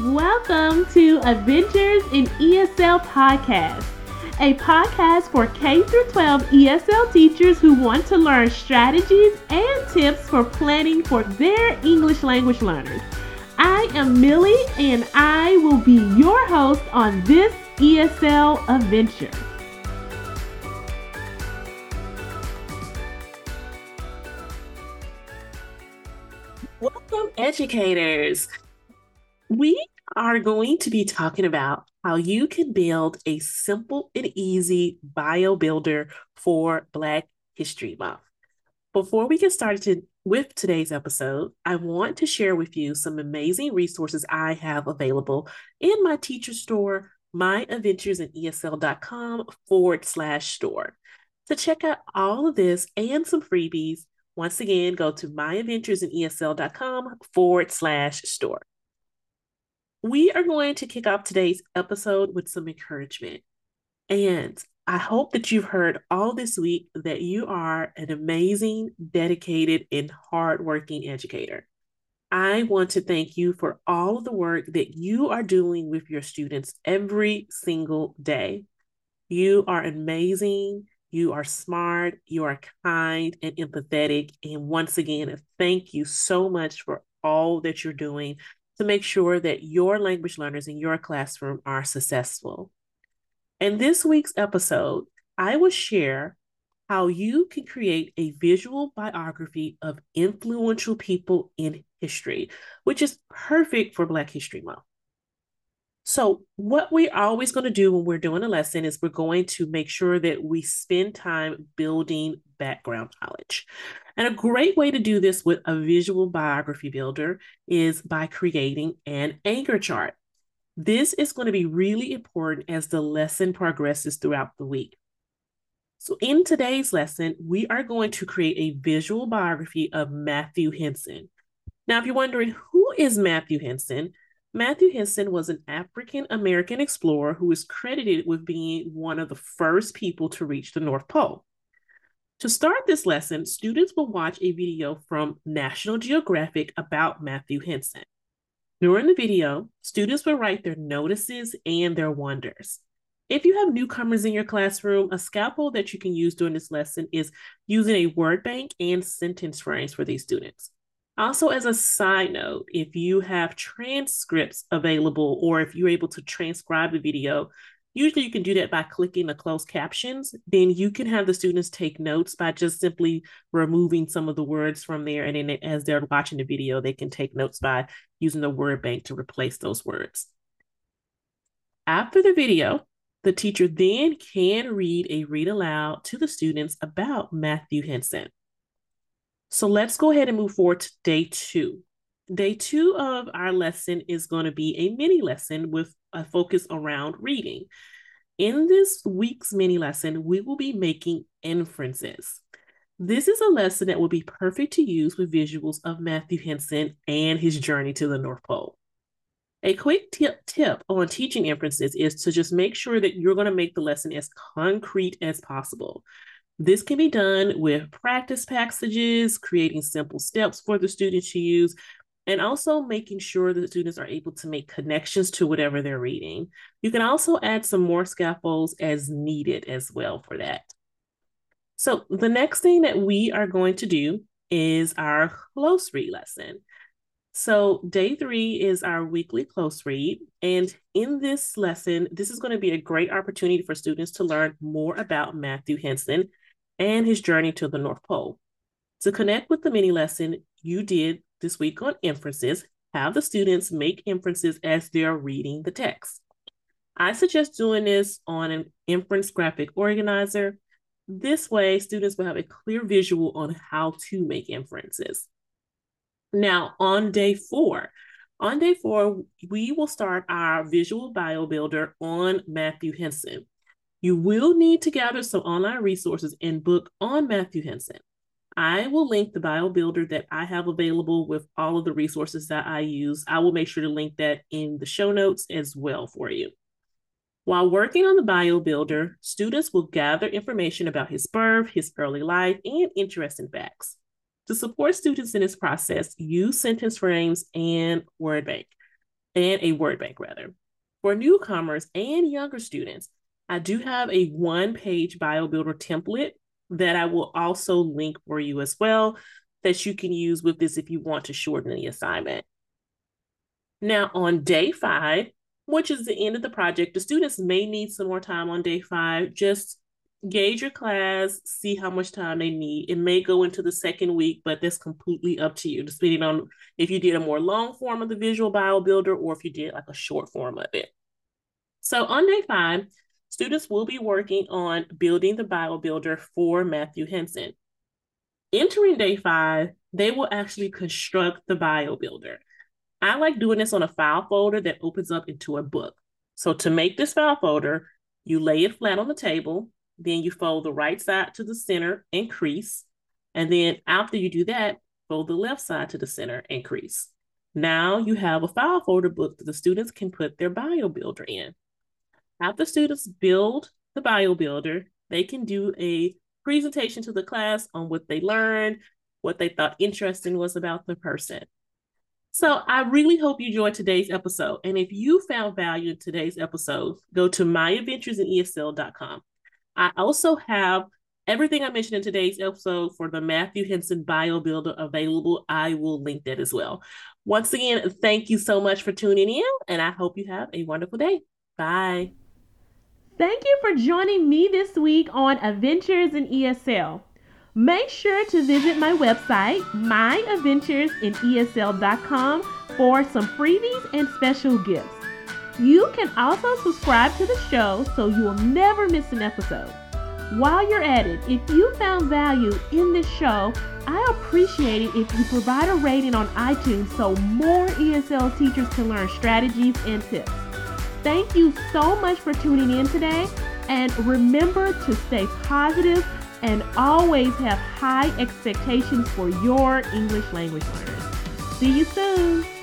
Welcome to Adventures in ESL Podcast, a podcast for K 12 ESL teachers who want to learn strategies and tips for planning for their English language learners. I am Millie and I will be your host on this ESL adventure. Welcome, educators. We are going to be talking about how you can build a simple and easy bio builder for Black History Month. Before we get started with today's episode, I want to share with you some amazing resources I have available in my teacher store, myadventuresinESL.com forward slash store. To check out all of this and some freebies, once again, go to myadventuresinESL.com forward slash store. We are going to kick off today's episode with some encouragement. And I hope that you've heard all this week that you are an amazing, dedicated, and hardworking educator. I want to thank you for all of the work that you are doing with your students every single day. You are amazing. You are smart. You are kind and empathetic. And once again, thank you so much for all that you're doing to make sure that your language learners in your classroom are successful. In this week's episode, I will share how you can create a visual biography of influential people in history, which is perfect for Black History Month. So, what we're always going to do when we're doing a lesson is we're going to make sure that we spend time building background knowledge. And a great way to do this with a visual biography builder is by creating an anchor chart. This is going to be really important as the lesson progresses throughout the week. So, in today's lesson, we are going to create a visual biography of Matthew Henson. Now, if you're wondering who is Matthew Henson, Matthew Henson was an African American explorer who is credited with being one of the first people to reach the North Pole. To start this lesson, students will watch a video from National Geographic about Matthew Henson. During the video, students will write their notices and their wonders. If you have newcomers in your classroom, a scaffold that you can use during this lesson is using a word bank and sentence frames for these students. Also, as a side note, if you have transcripts available or if you're able to transcribe the video, usually you can do that by clicking the closed captions. Then you can have the students take notes by just simply removing some of the words from there. And then as they're watching the video, they can take notes by using the word bank to replace those words. After the video, the teacher then can read a read aloud to the students about Matthew Henson. So let's go ahead and move forward to day two. Day two of our lesson is going to be a mini lesson with a focus around reading. In this week's mini lesson, we will be making inferences. This is a lesson that will be perfect to use with visuals of Matthew Henson and his journey to the North Pole. A quick tip, tip on teaching inferences is to just make sure that you're going to make the lesson as concrete as possible. This can be done with practice passages, creating simple steps for the students to use, and also making sure that the students are able to make connections to whatever they're reading. You can also add some more scaffolds as needed as well for that. So the next thing that we are going to do is our close read lesson. So day three is our weekly close read. And in this lesson, this is going to be a great opportunity for students to learn more about Matthew Henson and his journey to the North Pole. To connect with the mini lesson you did this week on inferences, have the students make inferences as they're reading the text. I suggest doing this on an inference graphic organizer. This way, students will have a clear visual on how to make inferences. Now, on day four, on day four, we will start our visual bio builder on Matthew Henson. You will need to gather some online resources and book on Matthew Henson. I will link the bio builder that I have available with all of the resources that I use. I will make sure to link that in the show notes as well for you. While working on the bio builder, students will gather information about his birth, his early life, and interesting facts. To support students in this process, use sentence frames and word bank. and a word bank rather. For newcomers and younger students, I do have a one page bio builder template that I will also link for you as well that you can use with this if you want to shorten the assignment. Now, on day five, which is the end of the project, the students may need some more time on day five. Just gauge your class, see how much time they need. It may go into the second week, but that's completely up to you, depending on if you did a more long form of the visual bio builder or if you did like a short form of it. So on day five, students will be working on building the bio builder for Matthew Henson. Entering day five, they will actually construct the bio builder. I like doing this on a file folder that opens up into a book. So to make this file folder, you lay it flat on the table, then you fold the right side to the center and crease. And then after you do that, fold the left side to the center and crease. Now you have a file folder book that the students can put their bio builder in. After students build the bio builder, they can do a presentation to the class on what they learned, what they thought interesting was about the person. So I really hope you enjoyed today's episode. And if you found value in today's episode, go to myadventuresinESL.com. I also have everything I mentioned in today's episode for the Matthew Henson Bio Builder available. I will link that as well. Once again, thank you so much for tuning in, and I hope you have a wonderful day. Bye. Thank you for joining me this week on Adventures in ESL. Make sure to visit my website, myadventuresinesl.com, for some freebies and special gifts. You can also subscribe to the show so you will never miss an episode. While you're at it, if you found value in this show, I appreciate it if you provide a rating on iTunes so more ESL teachers can learn strategies and tips. Thank you so much for tuning in today, and remember to stay positive and always have high expectations for your English language learners. See you soon!